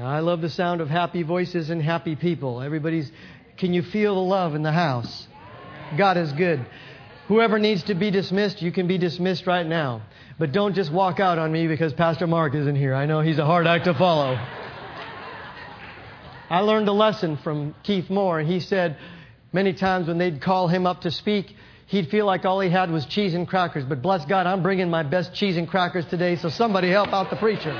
I love the sound of happy voices and happy people. Everybody's, can you feel the love in the house? God is good. Whoever needs to be dismissed, you can be dismissed right now. But don't just walk out on me because Pastor Mark isn't here. I know he's a hard act to follow. I learned a lesson from Keith Moore, and he said many times when they'd call him up to speak, he'd feel like all he had was cheese and crackers. But bless God, I'm bringing my best cheese and crackers today, so somebody help out the preacher.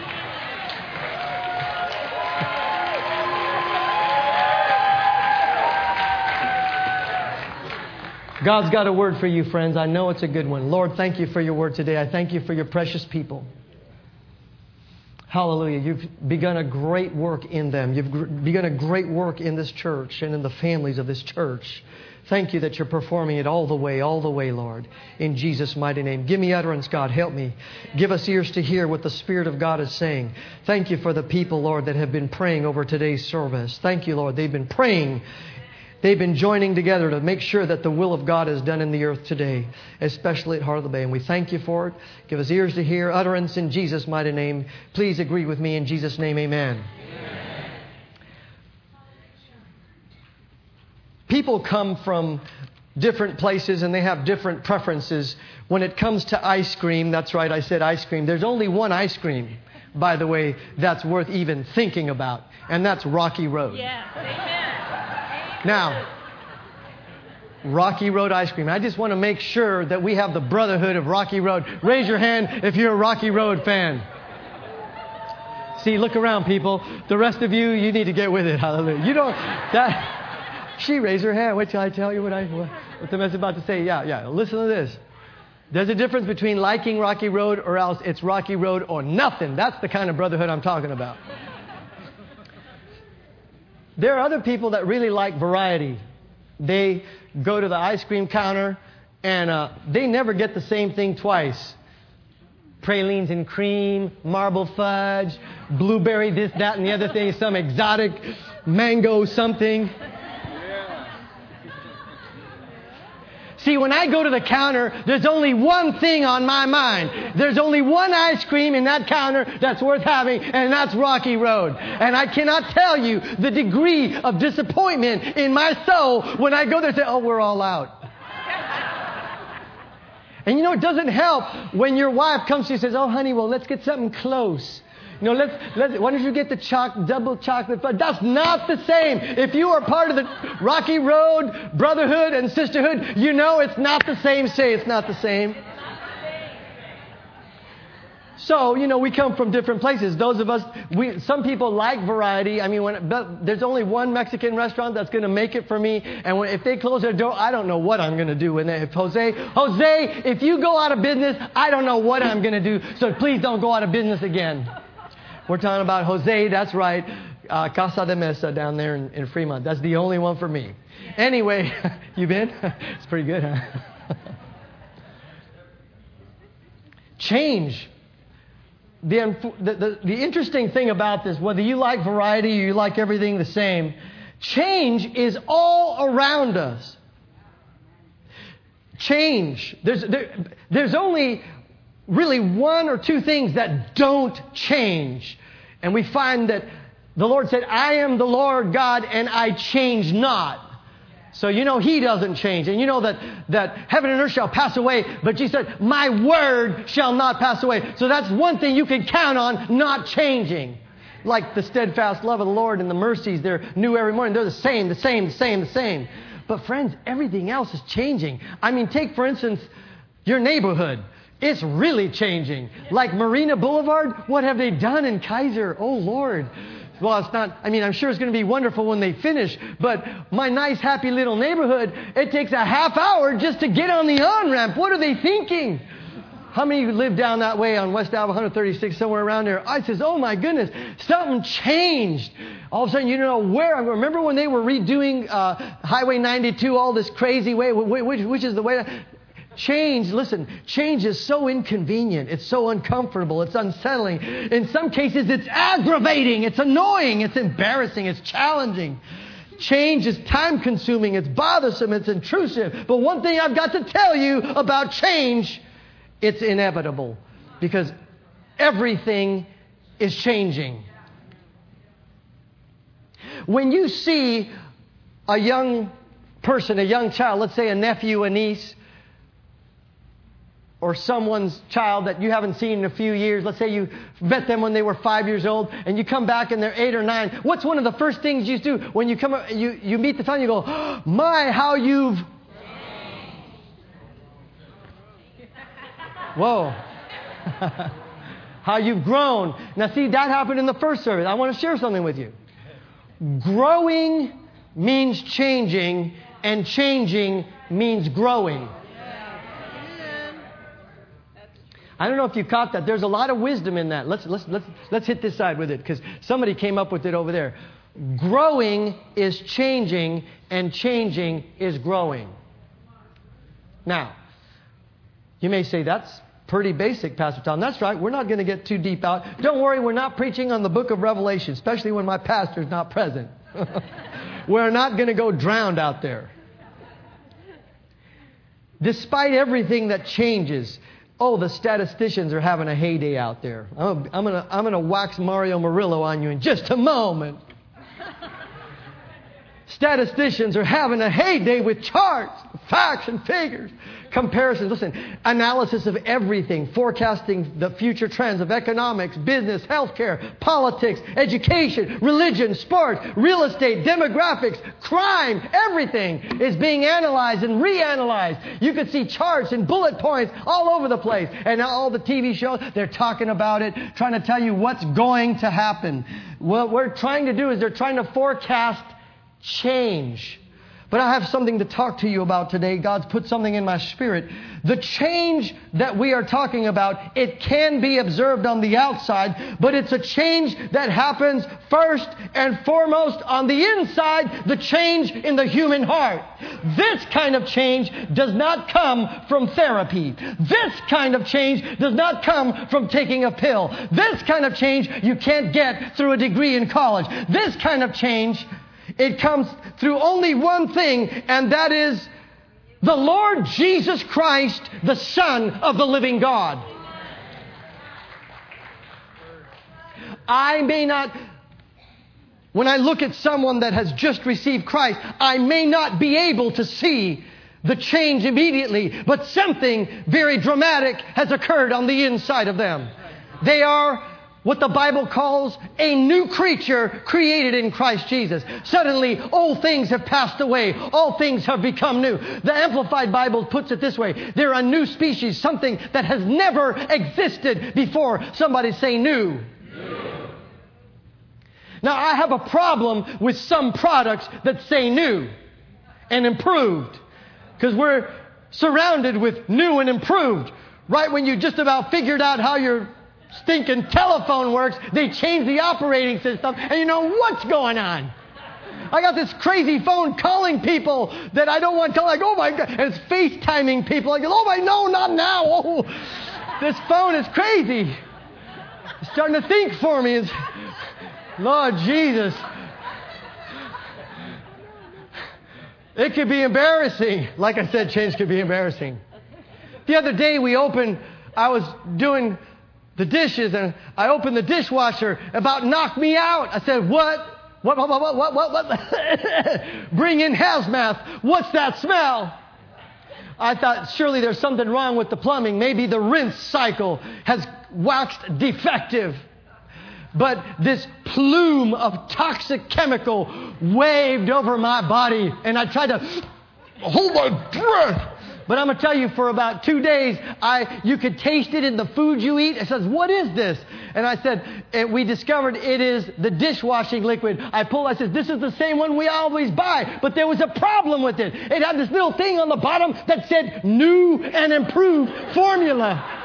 God's got a word for you, friends. I know it's a good one. Lord, thank you for your word today. I thank you for your precious people. Hallelujah. You've begun a great work in them. You've begun a great work in this church and in the families of this church. Thank you that you're performing it all the way, all the way, Lord. In Jesus' mighty name. Give me utterance, God. Help me. Give us ears to hear what the Spirit of God is saying. Thank you for the people, Lord, that have been praying over today's service. Thank you, Lord. They've been praying They've been joining together to make sure that the will of God is done in the earth today, especially at the Bay. And we thank you for it. Give us ears to hear, utterance in Jesus' mighty name. Please agree with me in Jesus' name, amen. amen. People come from different places and they have different preferences. When it comes to ice cream, that's right, I said ice cream. There's only one ice cream, by the way, that's worth even thinking about, and that's Rocky Road. Yeah. Now, Rocky Road ice cream. I just want to make sure that we have the brotherhood of Rocky Road. Raise your hand if you're a Rocky Road fan. See, look around, people. The rest of you, you need to get with it. Hallelujah. You don't, that, she raised her hand. Wait till I tell you what I, what, what the message about to say. Yeah, yeah. Listen to this. There's a difference between liking Rocky Road or else it's Rocky Road or nothing. That's the kind of brotherhood I'm talking about. There are other people that really like variety. They go to the ice cream counter and uh, they never get the same thing twice. Pralines and cream, marble fudge, blueberry, this, that, and the other thing, some exotic mango something. See, when I go to the counter, there's only one thing on my mind. There's only one ice cream in that counter that's worth having, and that's Rocky Road. And I cannot tell you the degree of disappointment in my soul when I go there and say, oh, we're all out. And you know, it doesn't help when your wife comes to you and says, Oh, honey, well, let's get something close. You know, let's, let's, why don't you get the choc, double chocolate fudge? That's not the same. If you are part of the Rocky Road brotherhood and sisterhood, you know it's not the same. Say it's not the same. So, you know, we come from different places. Those of us, we, some people like variety. I mean, when, there's only one Mexican restaurant that's going to make it for me. And when, if they close their door, I don't know what I'm going to do. They, if Jose, Jose, if you go out of business, I don't know what I'm going to do. So please don't go out of business again. We're talking about Jose, that's right, uh, Casa de Mesa down there in, in Fremont. That's the only one for me. Anyway, you been? it's pretty good, huh? Change. The, the, the, the interesting thing about this, whether you like variety or you like everything the same, change is all around us. Change. There's, there, there's only really one or two things that don't change. And we find that the Lord said, I am the Lord God and I change not. So you know He doesn't change. And you know that, that heaven and earth shall pass away, but Jesus said, My word shall not pass away. So that's one thing you can count on not changing. Like the steadfast love of the Lord and the mercies, they're new every morning. They're the same, the same, the same, the same. But friends, everything else is changing. I mean, take for instance your neighborhood. It's really changing. Like Marina Boulevard, what have they done in Kaiser? Oh, Lord. Well, it's not, I mean, I'm sure it's going to be wonderful when they finish, but my nice, happy little neighborhood, it takes a half hour just to get on the on ramp. What are they thinking? How many live down that way on West Ave 136, somewhere around there? I says, oh my goodness, something changed. All of a sudden, you don't know where. I Remember when they were redoing uh, Highway 92, all this crazy way, which, which is the way? Change, listen, change is so inconvenient. It's so uncomfortable. It's unsettling. In some cases, it's aggravating. It's annoying. It's embarrassing. It's challenging. Change is time consuming. It's bothersome. It's intrusive. But one thing I've got to tell you about change, it's inevitable because everything is changing. when you see a young person, a young child, let's say a nephew, a niece, or someone's child that you haven't seen in a few years, let's say you met them when they were five years old, and you come back and they're eight or nine, what's one of the first things you do when you come, you, you meet the child, you go, oh, my, how you've, whoa, how you've grown. Now see, that happened in the first service. I want to share something with you. Growing means changing, and changing means growing. I don't know if you caught that. There's a lot of wisdom in that. Let's, let's, let's, let's hit this side with it because somebody came up with it over there. Growing is changing, and changing is growing. Now, you may say that's pretty basic, Pastor Tom. That's right. We're not going to get too deep out. Don't worry, we're not preaching on the book of Revelation, especially when my pastor's not present. we're not going to go drowned out there. Despite everything that changes, Oh, the statisticians are having a heyday out there. I'm, I'm going to I'm gonna wax Mario Murillo on you in just a moment. statisticians are having a heyday with charts, facts, and figures comparisons. Listen, analysis of everything, forecasting the future trends of economics, business, healthcare, politics, education, religion, sport, real estate, demographics, crime, everything is being analyzed and reanalyzed. You could see charts and bullet points all over the place. And now all the TV shows, they're talking about it, trying to tell you what's going to happen. What we're trying to do is they're trying to forecast change. But I have something to talk to you about today. God's put something in my spirit. The change that we are talking about, it can be observed on the outside, but it's a change that happens first and foremost on the inside, the change in the human heart. This kind of change does not come from therapy. This kind of change does not come from taking a pill. This kind of change you can't get through a degree in college. This kind of change it comes through only one thing, and that is the Lord Jesus Christ, the Son of the living God. I may not, when I look at someone that has just received Christ, I may not be able to see the change immediately, but something very dramatic has occurred on the inside of them. They are what the Bible calls a new creature created in Christ Jesus. Suddenly, old things have passed away. All things have become new. The Amplified Bible puts it this way. They're a new species, something that has never existed before. Somebody say new. new. Now, I have a problem with some products that say new and improved because we're surrounded with new and improved. Right when you just about figured out how your stinking telephone works, they change the operating system, and you know what's going on. I got this crazy phone calling people that I don't want to. Like, oh my God, and it's FaceTiming people. Like, oh my, no, not now. Oh, this phone is crazy. It's starting to think for me. It's, Lord Jesus. It could be embarrassing. Like I said, change could be embarrassing. The other day we opened, I was doing the dishes and I opened the dishwasher, about knocked me out. I said, what? What, what, what, what, what, what? Bring in hazmat. What's that smell? I thought surely there's something wrong with the plumbing. Maybe the rinse cycle has waxed defective. But this plume of toxic chemical waved over my body, and I tried to hold my breath but I'm going to tell you, for about two days, I, you could taste it in the food you eat. It says, what is this? And I said, and we discovered it is the dishwashing liquid. I pulled, I said, this is the same one we always buy. But there was a problem with it. It had this little thing on the bottom that said new and improved formula.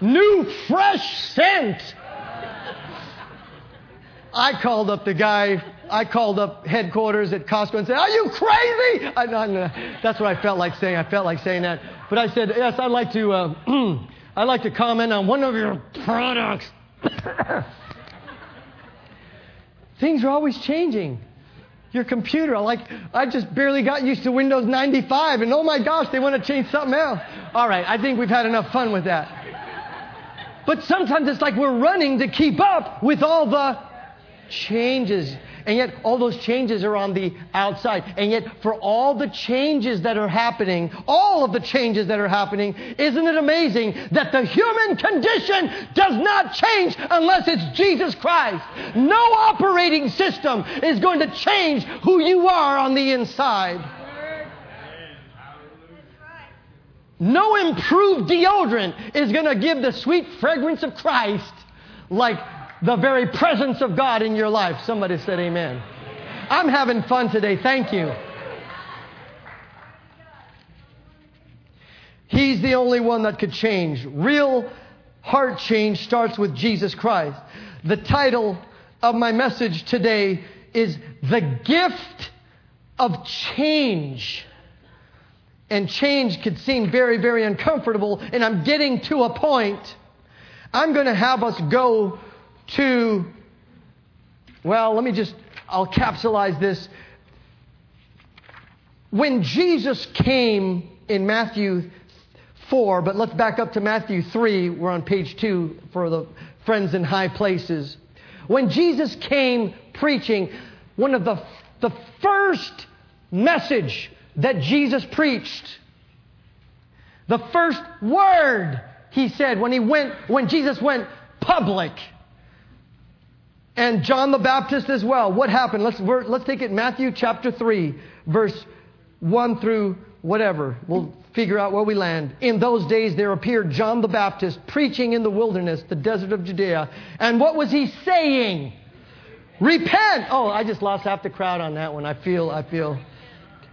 new fresh scent. I called up the guy I called up headquarters at Costco and said, Are you crazy? I, no, no, that's what I felt like saying. I felt like saying that. But I said, Yes, I'd like to, uh, I'd like to comment on one of your products. Things are always changing. Your computer, like, I just barely got used to Windows 95, and oh my gosh, they want to change something else. All right, I think we've had enough fun with that. But sometimes it's like we're running to keep up with all the changes. And yet, all those changes are on the outside. And yet, for all the changes that are happening, all of the changes that are happening, isn't it amazing that the human condition does not change unless it's Jesus Christ? No operating system is going to change who you are on the inside. No improved deodorant is going to give the sweet fragrance of Christ like the very presence of God in your life. Somebody said amen. I'm having fun today. Thank you. He's the only one that could change. Real heart change starts with Jesus Christ. The title of my message today is The Gift of Change. And change could seem very, very uncomfortable, and I'm getting to a point. I'm going to have us go to, well, let me just, I'll capsulize this. When Jesus came in Matthew 4, but let's back up to Matthew 3, we're on page 2 for the friends in high places. When Jesus came preaching, one of the, the first message that Jesus preached, the first word he said when he went, when Jesus went public, and John the Baptist as well. What happened? Let's, let's take it Matthew chapter 3, verse 1 through whatever. We'll figure out where we land. In those days there appeared John the Baptist preaching in the wilderness, the desert of Judea. And what was he saying? Repent! Oh, I just lost half the crowd on that one. I feel, I feel.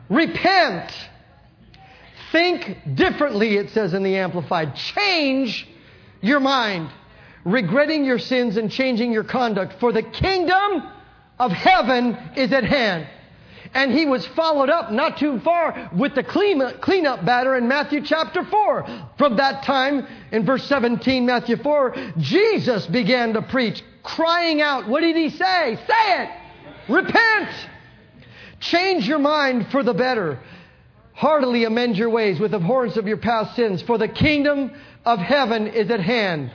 Repent! Think differently, it says in the Amplified. Change your mind regretting your sins and changing your conduct, for the kingdom of heaven is at hand. And he was followed up not too far with the cleanup batter in Matthew chapter 4. From that time, in verse 17, Matthew 4, Jesus began to preach, crying out, What did he say? Say it! Repent! Change your mind for the better. Heartily amend your ways with abhorrence of your past sins, for the kingdom of heaven is at hand.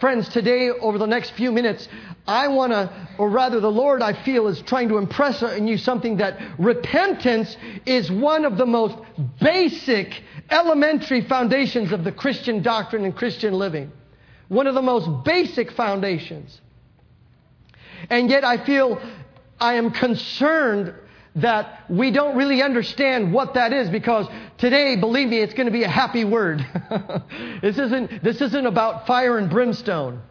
Friends, today, over the next few minutes, I want to, or rather, the Lord, I feel, is trying to impress on you something that repentance is one of the most basic, elementary foundations of the Christian doctrine and Christian living. One of the most basic foundations. And yet, I feel I am concerned that we don't really understand what that is because today, believe me, it's going to be a happy word. this, isn't, this isn't about fire and brimstone.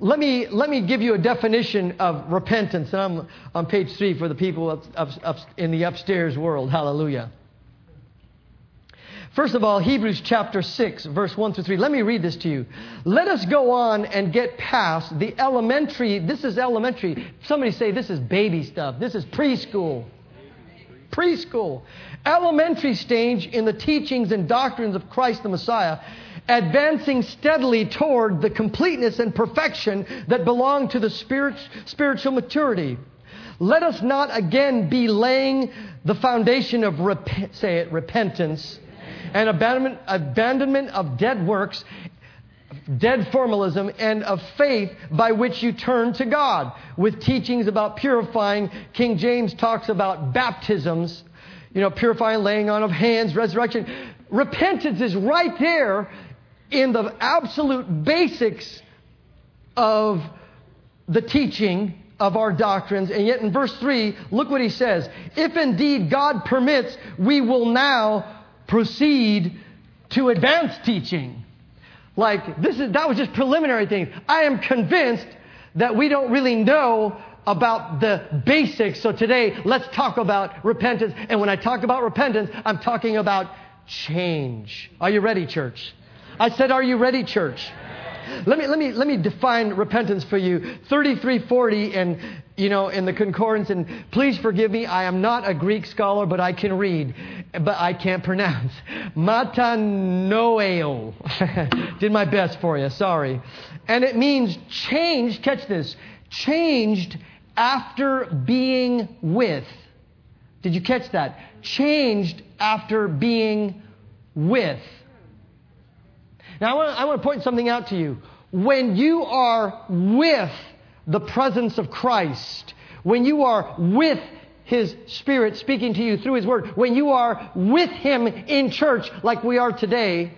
Let me, let me give you a definition of repentance. And I'm on page three for the people up, up, up in the upstairs world. Hallelujah. First of all, Hebrews chapter 6, verse 1 through 3. Let me read this to you. Let us go on and get past the elementary. This is elementary. Somebody say this is baby stuff. This is preschool. Preschool. Elementary stage in the teachings and doctrines of Christ the Messiah, advancing steadily toward the completeness and perfection that belong to the spirit, spiritual maturity. Let us not again be laying the foundation of, rep- say it, repentance and abandonment, abandonment of dead works, dead formalism, and of faith by which you turn to God. With teachings about purifying, King James talks about baptisms, you know, purifying, laying on of hands, resurrection. Repentance is right there in the absolute basics of the teaching of our doctrines. And yet in verse 3, look what he says. If indeed God permits, we will now proceed to advanced teaching. Like, this is, that was just preliminary things. I am convinced that we don't really know about the basics. So today, let's talk about repentance. And when I talk about repentance, I'm talking about change. Are you ready, church? I said, Are you ready, church? Let me, let me, let me define repentance for you. 3340 and, you know, in the concordance, and please forgive me, I am not a Greek scholar, but I can read, but I can't pronounce. Metanoeo. Did my best for you, sorry. And it means changed, catch this, changed after being with. Did you catch that? Changed after being with. Now, I want, I want to point something out to you. When you are with the presence of Christ, when you are with His Spirit speaking to you through His Word, when you are with Him in church like we are today,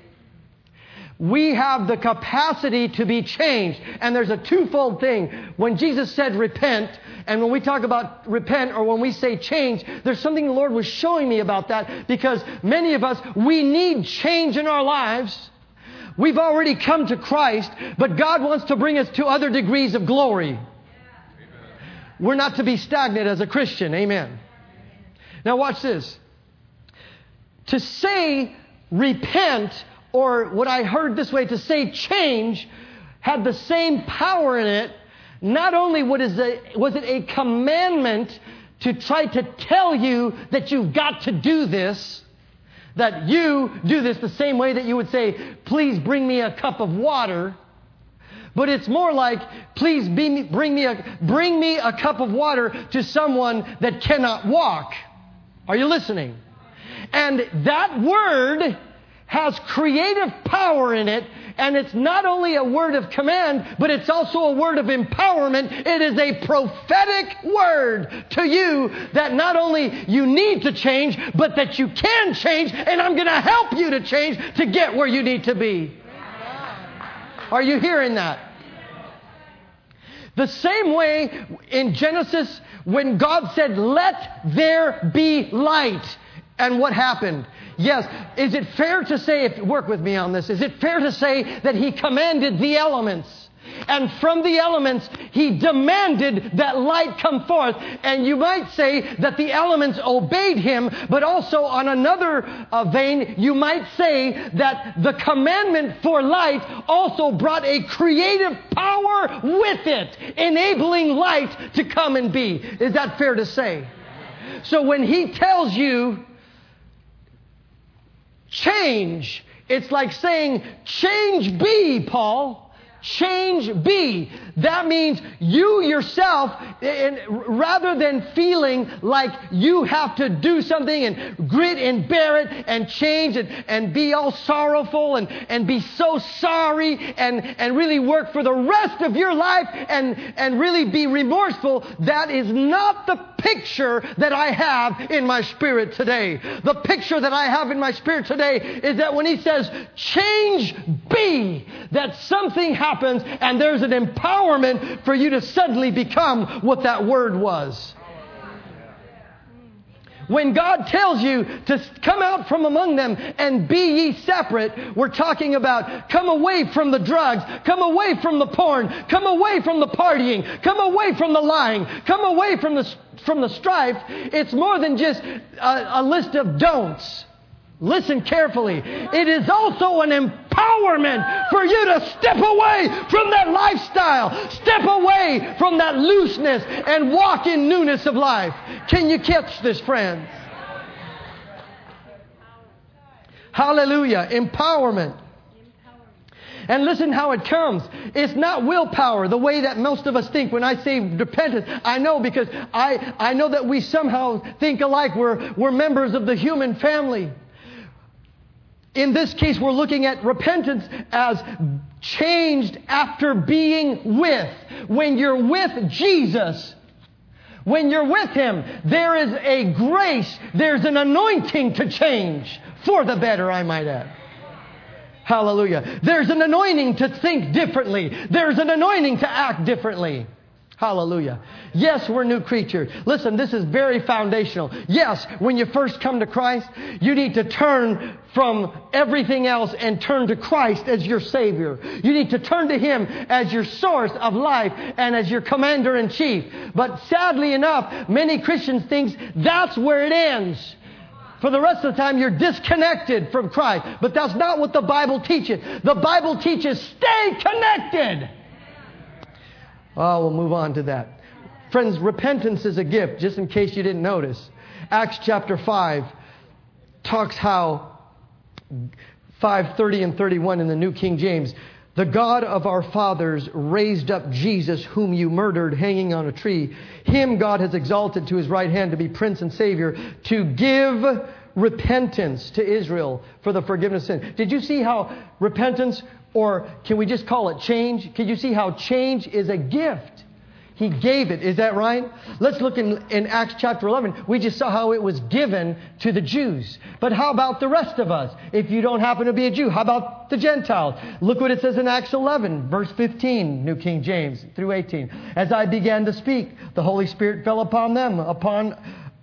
we have the capacity to be changed. And there's a twofold thing. When Jesus said repent, and when we talk about repent or when we say change, there's something the Lord was showing me about that because many of us, we need change in our lives. We've already come to Christ, but God wants to bring us to other degrees of glory. We're not to be stagnant as a Christian. Amen. Now watch this. To say repent or what I heard this way to say change had the same power in it. Not only was it a commandment to try to tell you that you've got to do this, that you do this the same way that you would say, please bring me a cup of water. But it's more like, please be, bring me a, bring me a cup of water to someone that cannot walk. Are you listening? And that word has creative power in it, and it's not only a word of command, but it's also a word of empowerment. It is a prophetic word to you that not only you need to change, but that you can change, and I'm going to help you to change to get where you need to be. Are you hearing that? The same way in Genesis when God said, Let there be light. And what happened? Yes. Is it fair to say, if work with me on this, is it fair to say that he commanded the elements? And from the elements, he demanded that light come forth. And you might say that the elements obeyed him, but also on another uh, vein, you might say that the commandment for light also brought a creative power with it, enabling light to come and be. Is that fair to say? So when he tells you, change. It's like saying, change be, Paul. Change be. That means you yourself, and rather than feeling like you have to do something and grit and bear it and change and, and be all sorrowful and, and be so sorry and, and really work for the rest of your life and, and really be remorseful, that is not the picture that I have in my spirit today. The picture that I have in my spirit today is that when he says, change be, that something happens and there's an empowerment for you to suddenly become what that word was. When God tells you to come out from among them and be ye separate, we're talking about come away from the drugs, come away from the porn, come away from the partying, come away from the lying, come away from the, from the strife. It's more than just a, a list of don'ts. Listen carefully. It is also an empowerment for you to step away from that lifestyle, step away from that looseness, and walk in newness of life. Can you catch this, friends? Hallelujah. Empowerment. And listen how it comes. It's not willpower, the way that most of us think. When I say repentance, I know because I, I know that we somehow think alike. We're, we're members of the human family. In this case, we're looking at repentance as changed after being with. When you're with Jesus, when you're with Him, there is a grace, there's an anointing to change for the better, I might add. Hallelujah. There's an anointing to think differently. There's an anointing to act differently. Hallelujah. Yes, we're new creatures. Listen, this is very foundational. Yes, when you first come to Christ, you need to turn from everything else and turn to Christ as your Savior. You need to turn to Him as your source of life and as your commander in chief. But sadly enough, many Christians think that's where it ends. For the rest of the time, you're disconnected from Christ. But that's not what the Bible teaches. The Bible teaches stay connected. Oh, we'll move on to that. Friends, repentance is a gift, just in case you didn't notice. Acts chapter 5 talks how 530 and 31 in the New King James, the God of our fathers raised up Jesus, whom you murdered, hanging on a tree. Him God has exalted to his right hand to be Prince and Savior, to give repentance to Israel for the forgiveness of sin. Did you see how repentance or can we just call it change? Can you see how change is a gift? He gave it. Is that right? Let's look in, in Acts chapter 11. We just saw how it was given to the Jews. But how about the rest of us? If you don't happen to be a Jew, how about the Gentiles? Look what it says in Acts 11, verse 15, New King James through 18. As I began to speak, the Holy Spirit fell upon them, upon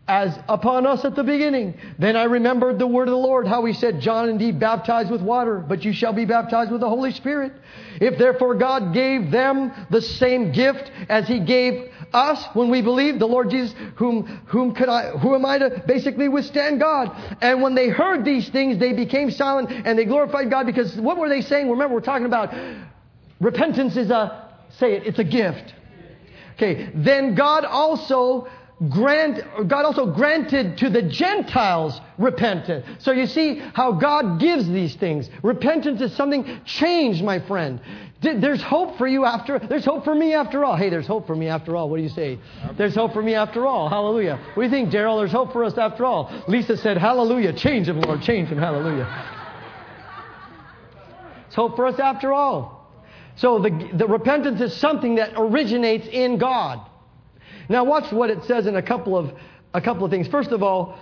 as upon us at the beginning. Then I remembered the word of the Lord, how he said, John indeed baptized with water, but you shall be baptized with the Holy Spirit. If therefore God gave them the same gift as he gave us when we believed the Lord Jesus, whom, whom could I, who am I to basically withstand God? And when they heard these things, they became silent and they glorified God because what were they saying? Remember, we're talking about repentance is a, say it, it's a gift. Okay, then God also grant, God also granted to the Gentiles repentance. So you see how God gives these things. Repentance is something changed, my friend. There's hope for you after, there's hope for me after all. Hey, there's hope for me after all. What do you say? There's hope for me after all. Hallelujah. What do you think, Daryl? There's hope for us after all. Lisa said, Hallelujah. Change him, Lord. Change him. Hallelujah. It's hope for us after all. So the, the repentance is something that originates in God. Now watch what it says in a couple of, a couple of things. First of all,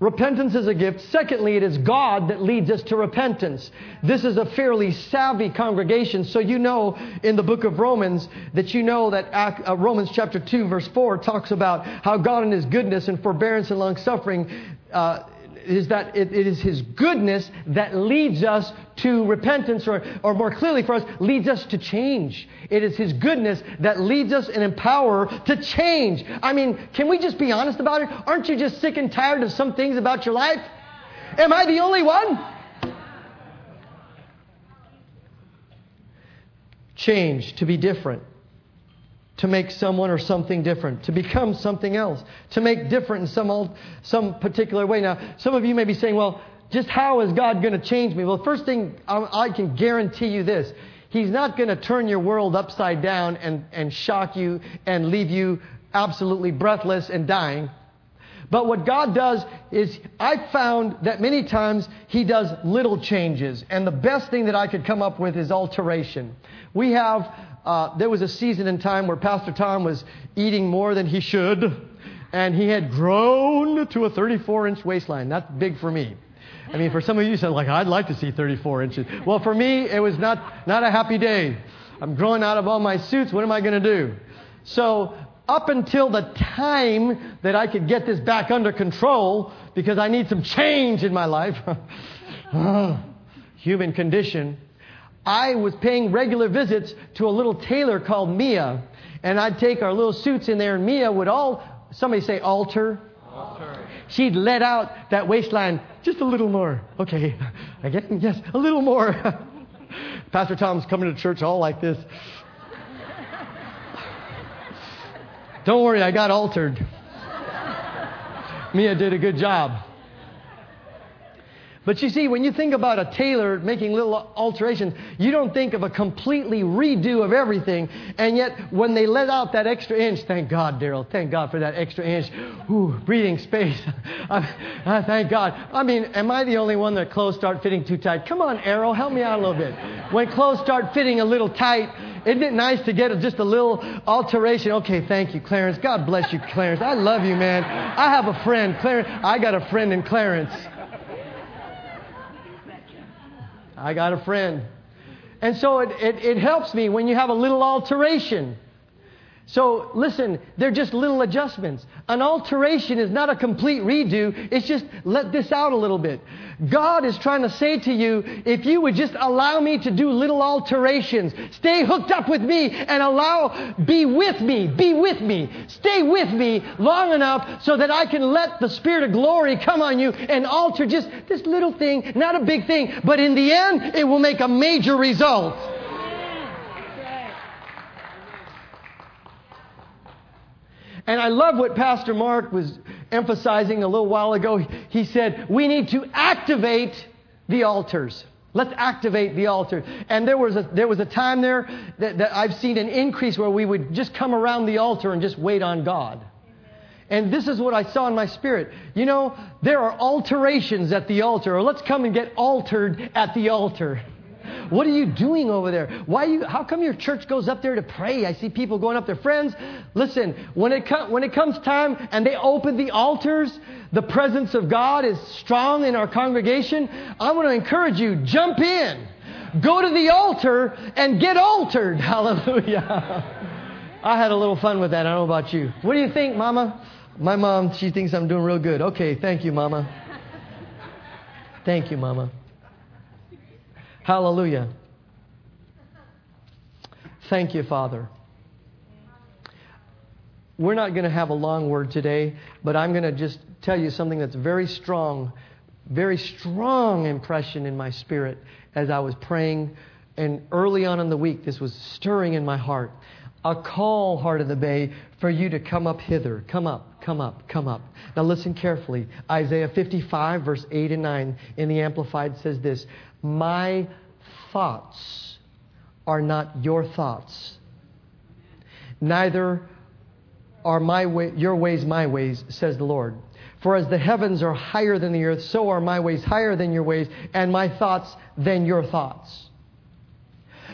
repentance is a gift. Secondly, it is God that leads us to repentance. This is a fairly savvy congregation, so you know in the book of Romans that you know that uh, Romans chapter 2 verse 4 talks about how God in His goodness and forbearance and long suffering uh, is that it, it is His goodness that leads us to repentance, or, or more clearly for us, leads us to change. It is His goodness that leads us and empower to change. I mean, can we just be honest about it? Aren't you just sick and tired of some things about your life? Am I the only one? Change to be different to make someone or something different, to become something else, to make different in some, some particular way. Now, some of you may be saying, well, just how is God going to change me? Well, first thing, I, I can guarantee you this. He's not going to turn your world upside down and, and shock you and leave you absolutely breathless and dying. But what God does is, I found that many times He does little changes. And the best thing that I could come up with is alteration. We have uh, there was a season in time where Pastor Tom was eating more than he should, and he had grown to a 34 inch waistline. That's big for me. I mean, for some of you, said like, I'd like to see 34 inches. Well, for me, it was not, not a happy day. I'm growing out of all my suits. What am I going to do? So, up until the time that I could get this back under control, because I need some change in my life, human condition, I was paying regular visits to a little tailor called Mia. And I'd take our little suits in there, and Mia would all, somebody say alter. alter. She'd let out that waistline just a little more. Okay, again, yes, a little more. Pastor Tom's coming to church all like this. Don't worry, I got altered. Mia did a good job. But you see, when you think about a tailor making little alterations, you don't think of a completely redo of everything. And yet, when they let out that extra inch, thank God, Daryl, thank God for that extra inch. Ooh, breathing space. I, I, thank God. I mean, am I the only one that clothes start fitting too tight? Come on, Arrow, help me out a little bit. When clothes start fitting a little tight, isn't it nice to get just a little alteration? Okay, thank you, Clarence. God bless you, Clarence. I love you, man. I have a friend, Clarence. I got a friend in Clarence. I got a friend. And so it, it, it helps me when you have a little alteration. So listen, they're just little adjustments. An alteration is not a complete redo. It's just let this out a little bit. God is trying to say to you, if you would just allow me to do little alterations, stay hooked up with me and allow, be with me, be with me, stay with me long enough so that I can let the Spirit of glory come on you and alter just this little thing, not a big thing, but in the end, it will make a major result. And I love what Pastor Mark was emphasizing a little while ago. He said, we need to activate the altars. Let's activate the altar. And there was a, there was a time there that, that I've seen an increase where we would just come around the altar and just wait on God. And this is what I saw in my spirit. You know, there are alterations at the altar, or let's come and get altered at the altar. What are you doing over there? Why you, how come your church goes up there to pray? I see people going up there. Friends, listen, when it, com- when it comes time and they open the altars, the presence of God is strong in our congregation. I want to encourage you, jump in. Go to the altar and get altered. Hallelujah. I had a little fun with that. I don't know about you. What do you think, Mama? My mom, she thinks I'm doing real good. Okay, thank you, Mama. Thank you, Mama. Hallelujah. Thank you, Father. We're not going to have a long word today, but I'm going to just tell you something that's very strong, very strong impression in my spirit as I was praying. And early on in the week, this was stirring in my heart. A call, Heart of the Bay, for you to come up hither. Come up, come up, come up. Now listen carefully. Isaiah 55, verse 8 and 9 in the Amplified says this My thoughts are not your thoughts, neither are my way, your ways my ways, says the Lord. For as the heavens are higher than the earth, so are my ways higher than your ways, and my thoughts than your thoughts.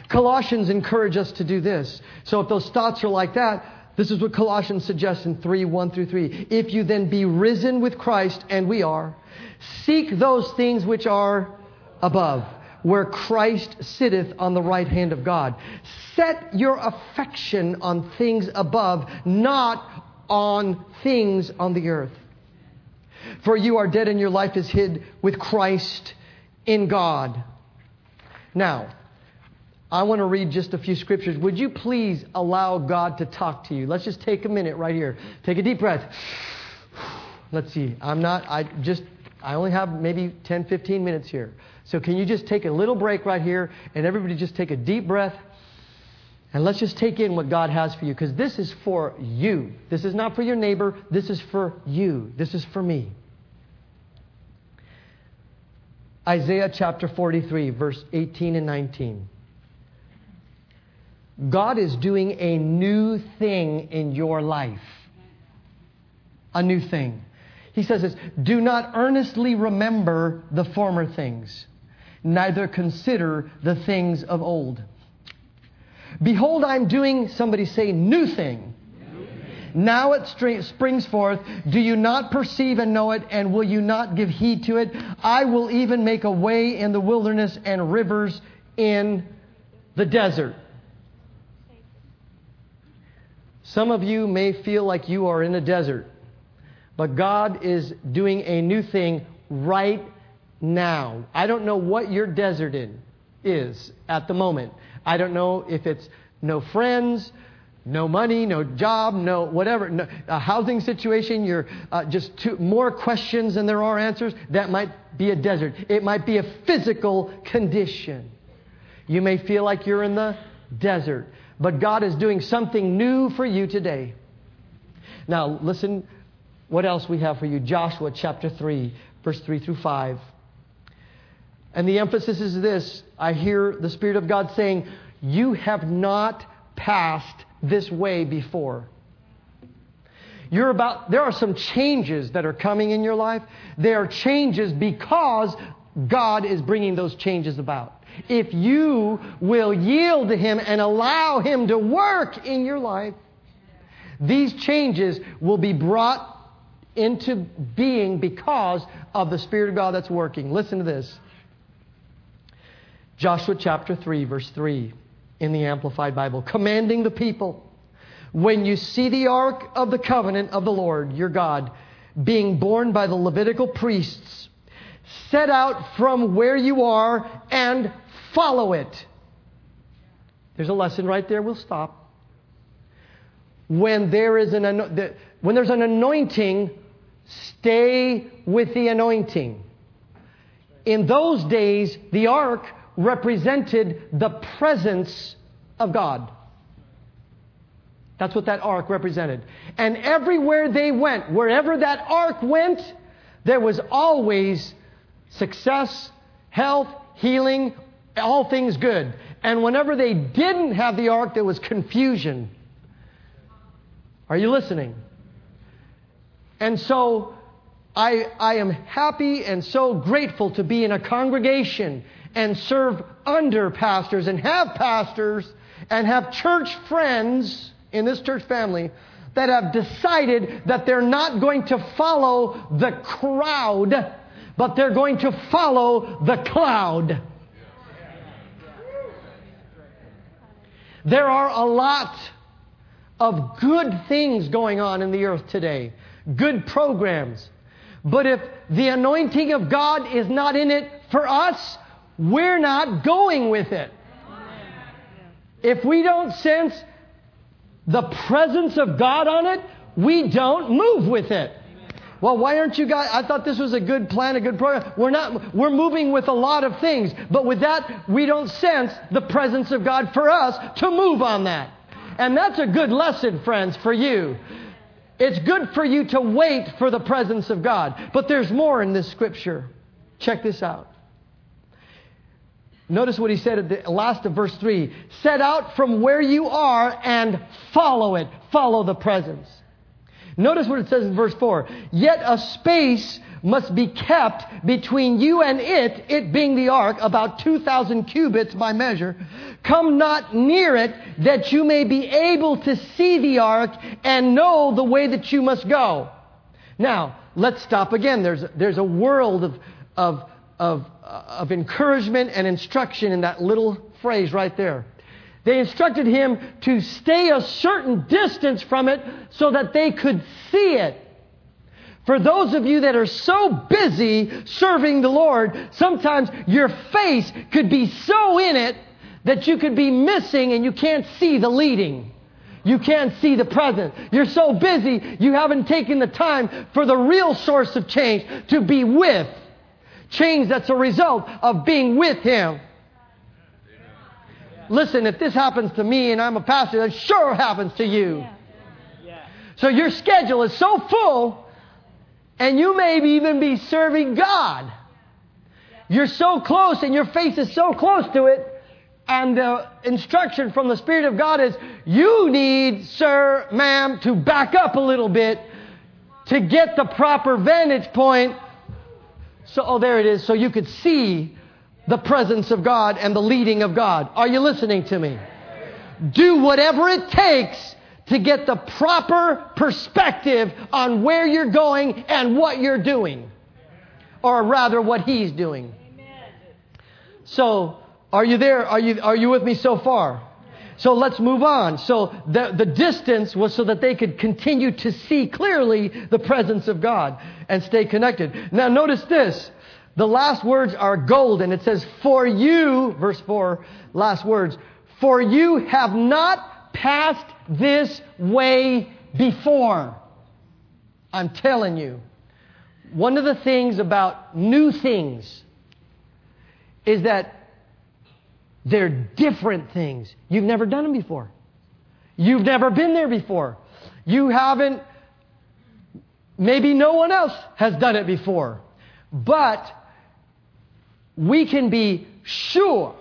Colossians encourage us to do this. So if those thoughts are like that, this is what Colossians suggests in 3 1 through 3. If you then be risen with Christ, and we are, seek those things which are above, where Christ sitteth on the right hand of God. Set your affection on things above, not on things on the earth. For you are dead, and your life is hid with Christ in God. Now, I want to read just a few scriptures. Would you please allow God to talk to you? Let's just take a minute right here. Take a deep breath. Let's see. I'm not, I just, I only have maybe 10, 15 minutes here. So can you just take a little break right here and everybody just take a deep breath and let's just take in what God has for you because this is for you. This is not for your neighbor. This is for you. This is for me. Isaiah chapter 43, verse 18 and 19. God is doing a new thing in your life. A new thing. He says this Do not earnestly remember the former things, neither consider the things of old. Behold, I'm doing, somebody say, new thing. Now it springs forth. Do you not perceive and know it? And will you not give heed to it? I will even make a way in the wilderness and rivers in the desert. Some of you may feel like you are in a desert, but God is doing a new thing right now. I don't know what your desert in is at the moment. I don't know if it's no friends, no money, no job, no whatever, no, a housing situation, you're uh, just more questions than there are answers. That might be a desert. It might be a physical condition. You may feel like you're in the desert. But God is doing something new for you today. Now, listen what else we have for you. Joshua chapter 3, verse 3 through 5. And the emphasis is this I hear the Spirit of God saying, You have not passed this way before. You're about, there are some changes that are coming in your life. There are changes because God is bringing those changes about if you will yield to Him and allow Him to work in your life, these changes will be brought into being because of the Spirit of God that's working. Listen to this Joshua chapter 3, verse 3 in the Amplified Bible, commanding the people when you see the ark of the covenant of the Lord your God being borne by the Levitical priests, set out from where you are and follow it. There's a lesson right there. We'll stop. When there is an when there's an anointing, stay with the anointing. In those days, the ark represented the presence of God. That's what that ark represented. And everywhere they went, wherever that ark went, there was always success, health, healing, all things good. And whenever they didn't have the ark, there was confusion. Are you listening? And so I, I am happy and so grateful to be in a congregation and serve under pastors and have pastors and have church friends in this church family that have decided that they're not going to follow the crowd, but they're going to follow the cloud. There are a lot of good things going on in the earth today, good programs. But if the anointing of God is not in it for us, we're not going with it. If we don't sense the presence of God on it, we don't move with it. Well, why aren't you guys? I thought this was a good plan, a good program. We're not, we're moving with a lot of things, but with that, we don't sense the presence of God for us to move on that. And that's a good lesson, friends, for you. It's good for you to wait for the presence of God. But there's more in this scripture. Check this out. Notice what he said at the last of verse 3 Set out from where you are and follow it. Follow the presence. Notice what it says in verse 4 Yet a space must be kept between you and it, it being the ark, about 2,000 cubits by measure. Come not near it, that you may be able to see the ark and know the way that you must go. Now, let's stop again. There's, there's a world of, of, of, of encouragement and instruction in that little phrase right there. They instructed him to stay a certain distance from it so that they could see it. For those of you that are so busy serving the Lord, sometimes your face could be so in it that you could be missing and you can't see the leading. You can't see the present. You're so busy, you haven't taken the time for the real source of change to be with. Change that's a result of being with Him. Listen, if this happens to me and I'm a pastor, that sure happens to you. So your schedule is so full, and you may even be serving God. You're so close, and your face is so close to it, and the instruction from the Spirit of God is you need, sir, ma'am, to back up a little bit to get the proper vantage point. So, oh, there it is. So you could see the presence of God and the leading of God. Are you listening to me? Do whatever it takes to get the proper perspective on where you're going and what you're doing. Or rather, what He's doing. So, are you there? Are you, are you with me so far? So let's move on. So the, the distance was so that they could continue to see clearly the presence of God and stay connected. Now notice this. The last words are golden. It says, for you, verse 4, last words, for you have not passed this way before. I'm telling you. One of the things about new things is that they're different things. You've never done them before. You've never been there before. You haven't, maybe no one else has done it before. But we can be sure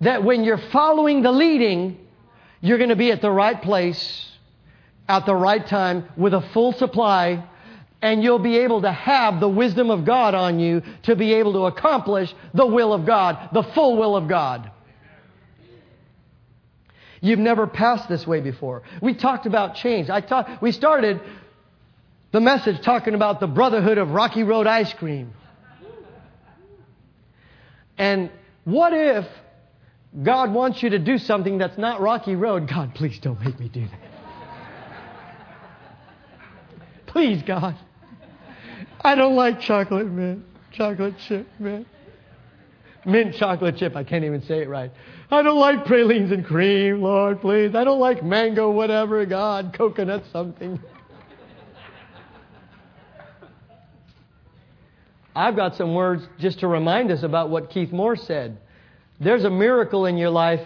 that when you're following the leading, you're going to be at the right place at the right time with a full supply and you'll be able to have the wisdom of God on you to be able to accomplish the will of God, the full will of God. You've never passed this way before. We talked about change. I talk, we started the message talking about the brotherhood of Rocky Road ice cream. And what if God wants you to do something that's not Rocky Road? God, please don't make me do that. Please, God. I don't like chocolate, mint, Chocolate chip, man. Mint chocolate chip. I can't even say it right. I don't like pralines and cream, Lord, please. I don't like mango, whatever, God, coconut something. I've got some words just to remind us about what Keith Moore said. There's a miracle in your life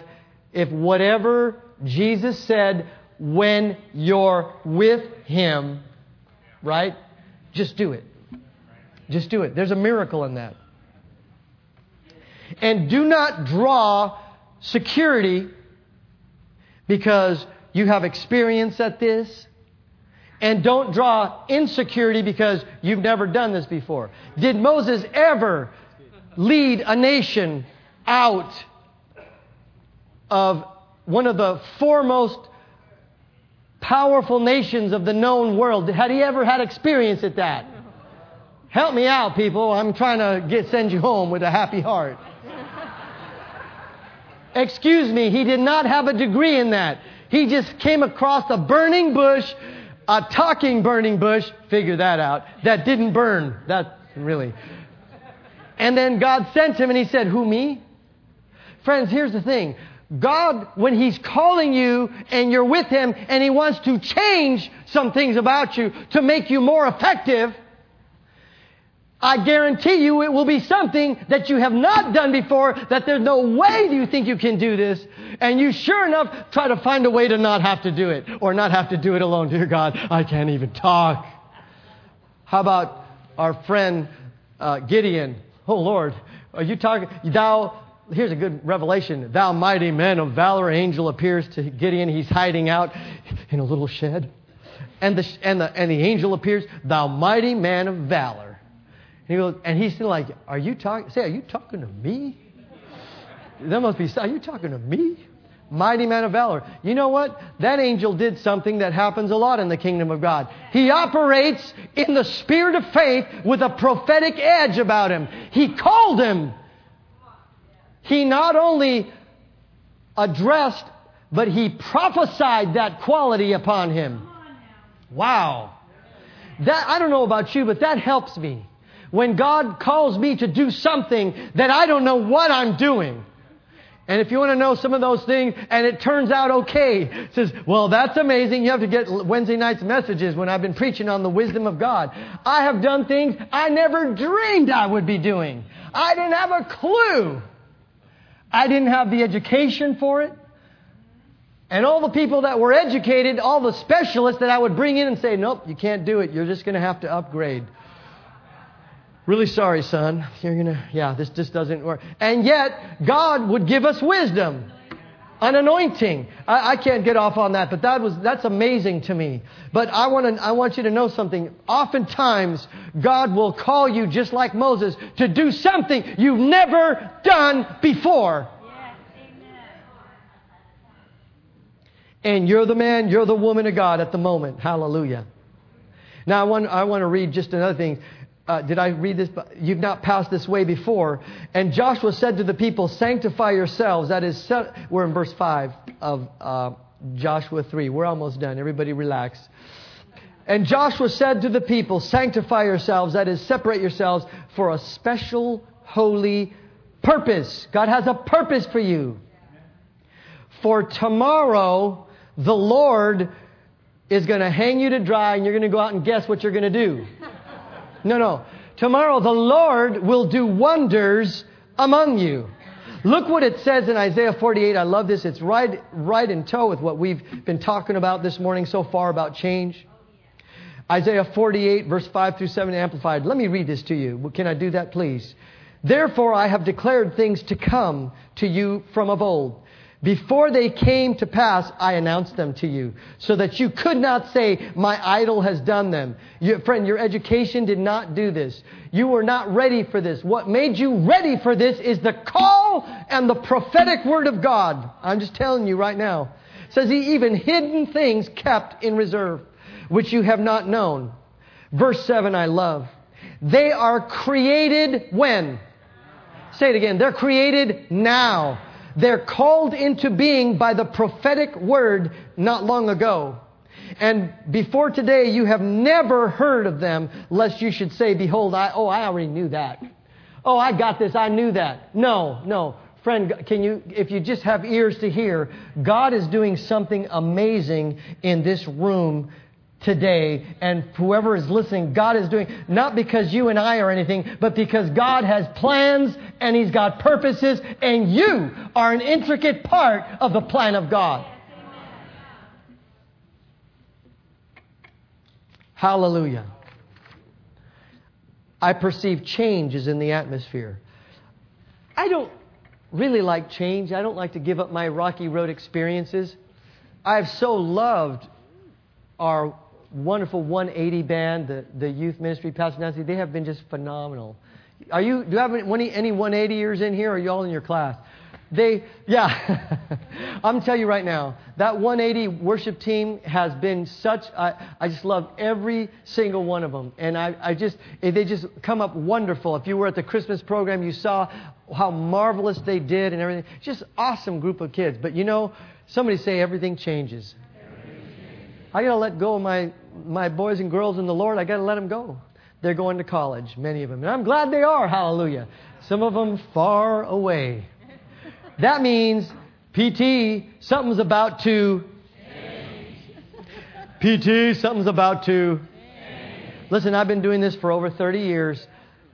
if whatever Jesus said when you're with Him, right? Just do it. Just do it. There's a miracle in that. And do not draw security because you have experience at this And don't draw insecurity because you've never done this before. Did Moses ever lead a nation out of one of the foremost powerful nations of the known world? Had he ever had experience at that? Help me out, people. I'm trying to get, send you home with a happy heart. Excuse me, he did not have a degree in that. He just came across a burning bush, a talking burning bush, figure that out, that didn't burn. That really. And then God sent him and he said, Who, me? Friends, here's the thing. God, when He's calling you and you're with Him and He wants to change some things about you to make you more effective, I guarantee you it will be something that you have not done before, that there's no way you think you can do this. And you sure enough try to find a way to not have to do it or not have to do it alone. Dear God, I can't even talk. How about our friend uh, Gideon? Oh Lord, are you talking? Thou, here's a good revelation. Thou mighty man of valor, angel appears to Gideon. He's hiding out in a little shed. And the, and the, and the angel appears, thou mighty man of valor. And he goes, and he's still like, Are you talking? Say, are you talking to me? That must be, are you talking to me? Mighty man of valor. You know what? That angel did something that happens a lot in the kingdom of God. He operates in the spirit of faith with a prophetic edge about him. He called him. He not only addressed, but he prophesied that quality upon him. Wow. That, I don't know about you, but that helps me when God calls me to do something that I don't know what I'm doing. And if you want to know some of those things and it turns out okay, says, well, that's amazing. You have to get Wednesday night's messages when I've been preaching on the wisdom of God. I have done things I never dreamed I would be doing. I didn't have a clue. I didn't have the education for it. And all the people that were educated, all the specialists that I would bring in and say, nope, you can't do it. You're just going to have to upgrade. Really sorry, son. You're gonna, yeah, this just doesn't work. And yet, God would give us wisdom, an anointing. I, I can't get off on that, but that was, that's amazing to me. But I want to, I want you to know something. Oftentimes, God will call you just like Moses to do something you've never done before. And you're the man, you're the woman of God at the moment. Hallelujah. Now, I want, I want to read just another thing uh, did I read this? You've not passed this way before. And Joshua said to the people, Sanctify yourselves. That is, we're in verse 5 of uh, Joshua 3. We're almost done. Everybody relax. And Joshua said to the people, Sanctify yourselves. That is, separate yourselves for a special holy purpose. God has a purpose for you. For tomorrow, the Lord is going to hang you to dry and you're going to go out and guess what you're going to do. No, no. Tomorrow the Lord will do wonders among you. Look what it says in Isaiah 48. I love this. It's right, right in tow with what we've been talking about this morning so far about change. Isaiah 48, verse 5 through 7, amplified. Let me read this to you. Can I do that, please? Therefore, I have declared things to come to you from of old before they came to pass, I announced them to you, so that you could not say, My idol has done them. Friend, your education did not do this. You were not ready for this. What made you ready for this is the call and the prophetic word of God. I'm just telling you right now. It says he even hidden things kept in reserve, which you have not known. Verse 7 I love. They are created when? Say it again. They're created now they're called into being by the prophetic word not long ago. And before today, you have never heard of them, lest you should say, Behold, I, oh, I already knew that. Oh, I got this. I knew that. No, no. Friend, can you, if you just have ears to hear, God is doing something amazing in this room today. And whoever is listening, God is doing, not because you and I are anything, but because God has plans and He's got purposes, and you are an intricate part of the plan of God. Hallelujah. I perceive changes in the atmosphere. I don't really like change. I don't like to give up my rocky road experiences. I've so loved our wonderful 180 band, the, the youth ministry, Pastor Nancy, they have been just phenomenal. Are you, do you have any, any 180 years in here or are you all in your class? They, yeah, I'm telling you right now, that 180 worship team has been such, I, I just love every single one of them. And I, I just, eh, they just come up wonderful. If you were at the Christmas program, you saw how marvelous they did and everything. Just awesome group of kids. But you know, somebody say everything changes. I got to let go of my, my boys and girls in the Lord. I got to let them go. They're going to college, many of them. And I'm glad they are, hallelujah. Some of them far away. That means, PT, something's about to. Change. PT, something's about to. Listen, I've been doing this for over 30 years,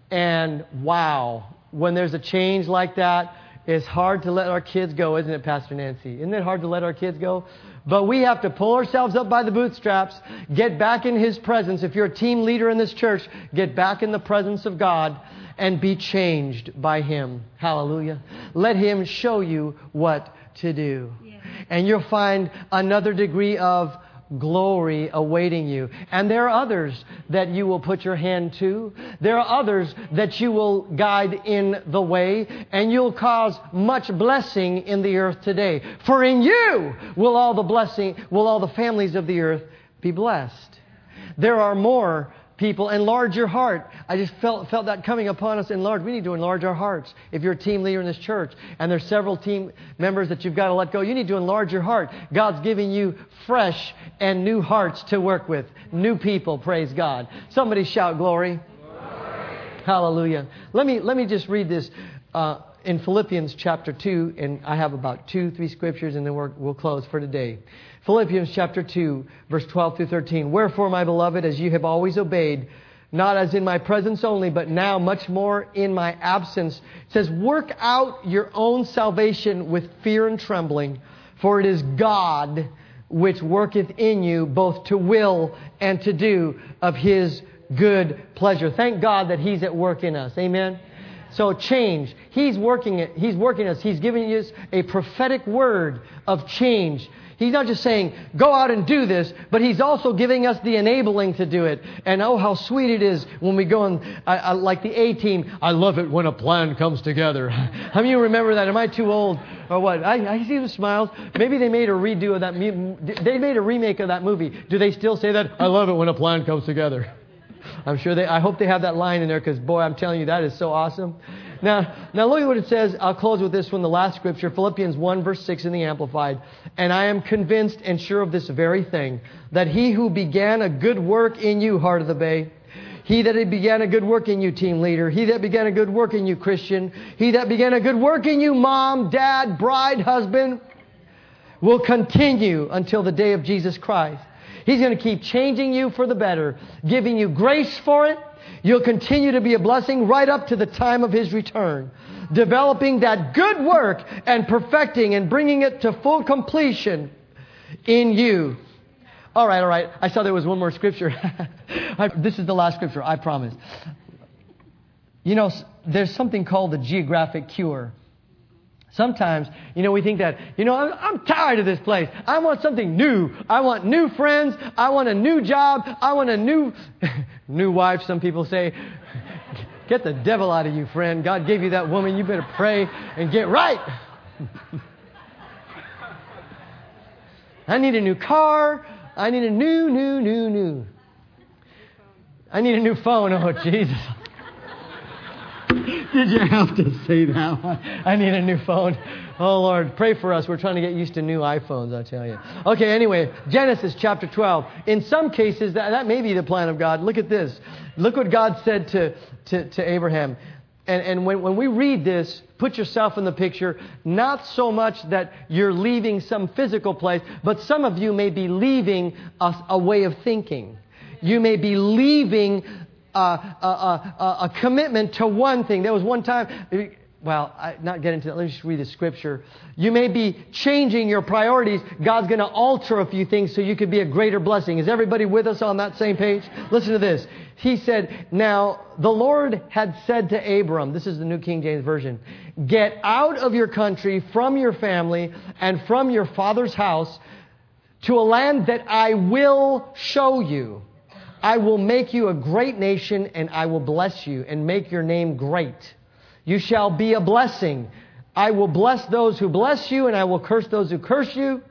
and wow, when there's a change like that, it's hard to let our kids go, isn't it, Pastor Nancy? Isn't it hard to let our kids go? But we have to pull ourselves up by the bootstraps, get back in His presence. If you're a team leader in this church, get back in the presence of God and be changed by Him. Hallelujah. Let Him show you what to do. Yeah. And you'll find another degree of glory awaiting you. And there are others that you will put your hand to. There are others that you will guide in the way, and you'll cause much blessing in the earth today. For in you will all the blessing, will all the families of the earth be blessed. There are more people. Enlarge your heart. I just felt, felt that coming upon us. Enlarge. We need to enlarge our hearts. If you're a team leader in this church and there's several team members that you've got to let go, you need to enlarge your heart. God's giving you fresh and new hearts to work with. New people. Praise God. Somebody shout glory. glory. Hallelujah. Let me, let me just read this. Uh, in Philippians chapter 2, and I have about two, three scriptures, and then we will close for today. Philippians chapter 2, verse 12 through 13. Wherefore, my beloved, as you have always obeyed, not as in my presence only, but now much more in my absence, it says, work out your own salvation with fear and trembling, for it is God which worketh in you both to will and to do of his good pleasure. Thank God that he's at work in us. Amen. So change. He's working it. He's working us. He's giving us a prophetic word of change He's not just saying, go out and do this, but He's also giving us the enabling to do it. And oh, how sweet it is when we go and, I, I, like the A team, I love it when a plan comes together. How many of you remember that? Am I too old or what? I, I see the smiles. Maybe they made a redo of that, they made a remake of that movie. Do they still say that? I love it when a plan comes together. I'm sure they, I hope they have that line in there because boy, I'm telling you, that is so awesome. Now, now look at what it says. I'll close with this one, the last scripture, Philippians 1 verse 6 in the Amplified. And I am convinced and sure of this very thing, that he who began a good work in you, Heart of the Bay, he that began a good work in you, team leader. He that began a good work in you, Christian. He that began a good work in you, mom, dad, bride, husband, will continue until the day of Jesus Christ. He's going to keep changing you for the better, giving you grace for it, You'll continue to be a blessing right up to the time of His return. Developing that good work and perfecting and bringing it to full completion in you. All right, all right. I saw there was one more scripture. This is the last scripture, I promise. You know, there's something called the geographic cure. Sometimes, you know, we think that, you know, I'm, I'm, tired of this place. I want something new. I want new friends. I want a new job. I want a new, new wife, some people say. Get the devil out of you, friend. God gave you that woman. You better pray and get right. I need a new car. I need a new, new, new, new. I need a new phone. Oh, Jesus. Did you have to say that? I need a new phone. Oh, Lord, pray for us. We're trying to get used to new iPhones, I tell you. Okay, anyway, Genesis chapter 12. In some cases, that, that may be the plan of God. Look at this. Look what God said to, to, to Abraham. And, and when, when we read this, put yourself in the picture, not so much that you're leaving some physical place, but some of you may be leaving a, a way of thinking. You may be leaving a, a, a, commitment to one thing. There was one time, well, I, not get into that. Let me just read the scripture. You may be changing your priorities. God's going to alter a few things so you could be a greater blessing. Is everybody with us on that same page? Listen to this. He said, Now the Lord had said to Abram, this is the New King James Version, get out of your country, from your family, and from your father's house to a land that I will show you. I will make you a great nation and I will bless you and make your name great. You shall be a blessing. I will bless those who bless you and I will curse those who curse you.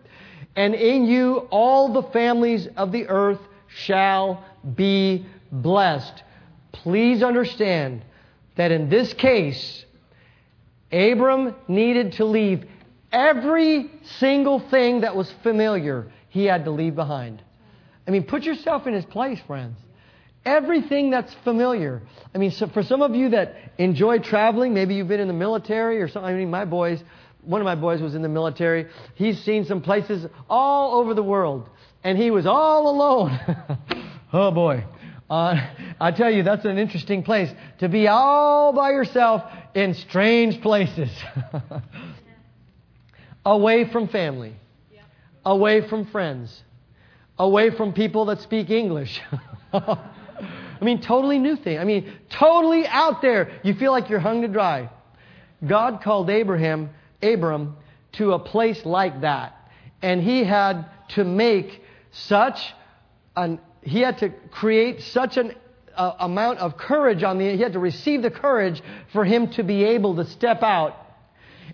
And in you all the families of the earth shall be blessed. Please understand that in this case, Abram needed to leave every single thing that was familiar he had to leave behind. I mean, put yourself in his place, friends. Everything that's familiar. I mean, so for some of you that enjoy traveling, maybe you've been in the military or something. I mean, my boys, one of my boys was in the military. He's seen some places all over the world, and he was all alone. oh boy. Uh, I tell you, that's an interesting place to be all by yourself in strange places. away from family, away from friends, away from people that speak English. I mean, totally new thing. I mean, totally out there. You feel like you're hung to dry. God called Abraham, Abram, to a place like that. And he had to make such an, he had to create such an uh, amount of courage on the, he had to receive the courage for him to be able to step out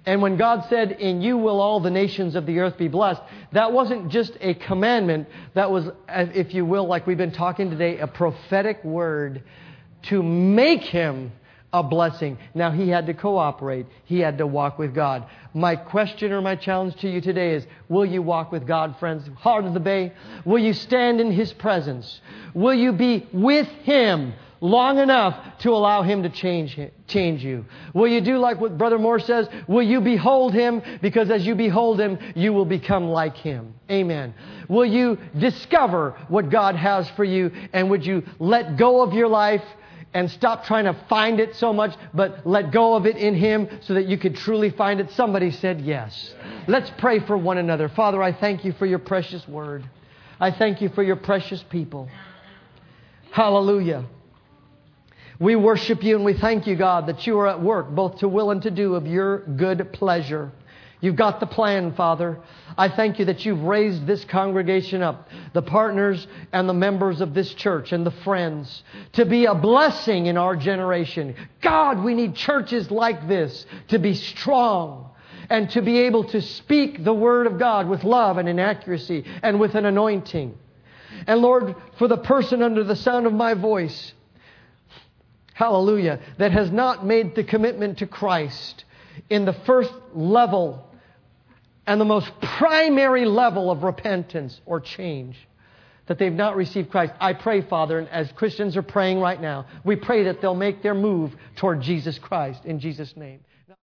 and when God said, In you will all the nations of the earth be blessed, that wasn't just a commandment. That was, if you will, like we've been talking today, a prophetic word to make him a blessing. Now, he had to cooperate. He had to walk with God. My question or my challenge to you today is Will you walk with God, friends? Heart of the Bay. Will you stand in his presence? Will you be with him? Long enough to allow Him to change, change you? Will you do like what Brother Moore says? Will you behold Him? Because as you behold Him, you will become like Him. Amen. Will you discover what God has for you? And would you let go of your life and stop trying to find it so much, but let go of it in Him so that you could truly find it? Somebody said yes. Let's pray for one another. Father, I thank you for your precious word. I thank you for your precious people. Hallelujah. We worship you and we thank you, God, that you are at work both to will and to do of your good pleasure. You've got the plan, Father. I thank you that you've raised this congregation up, the partners and the members of this church and the friends, to be a blessing in our generation. God, we need churches like this to be strong and to be able to speak the Word of God with love and in accuracy and with an anointing. And Lord, for the person under the sound of my voice, hallelujah, that has not made the commitment to Christ in the first level and the most primary level of repentance or change, that they've not received Christ. I pray, Father, and as Christians are praying right now, we pray that they'll make their move toward Jesus Christ in Jesus' name.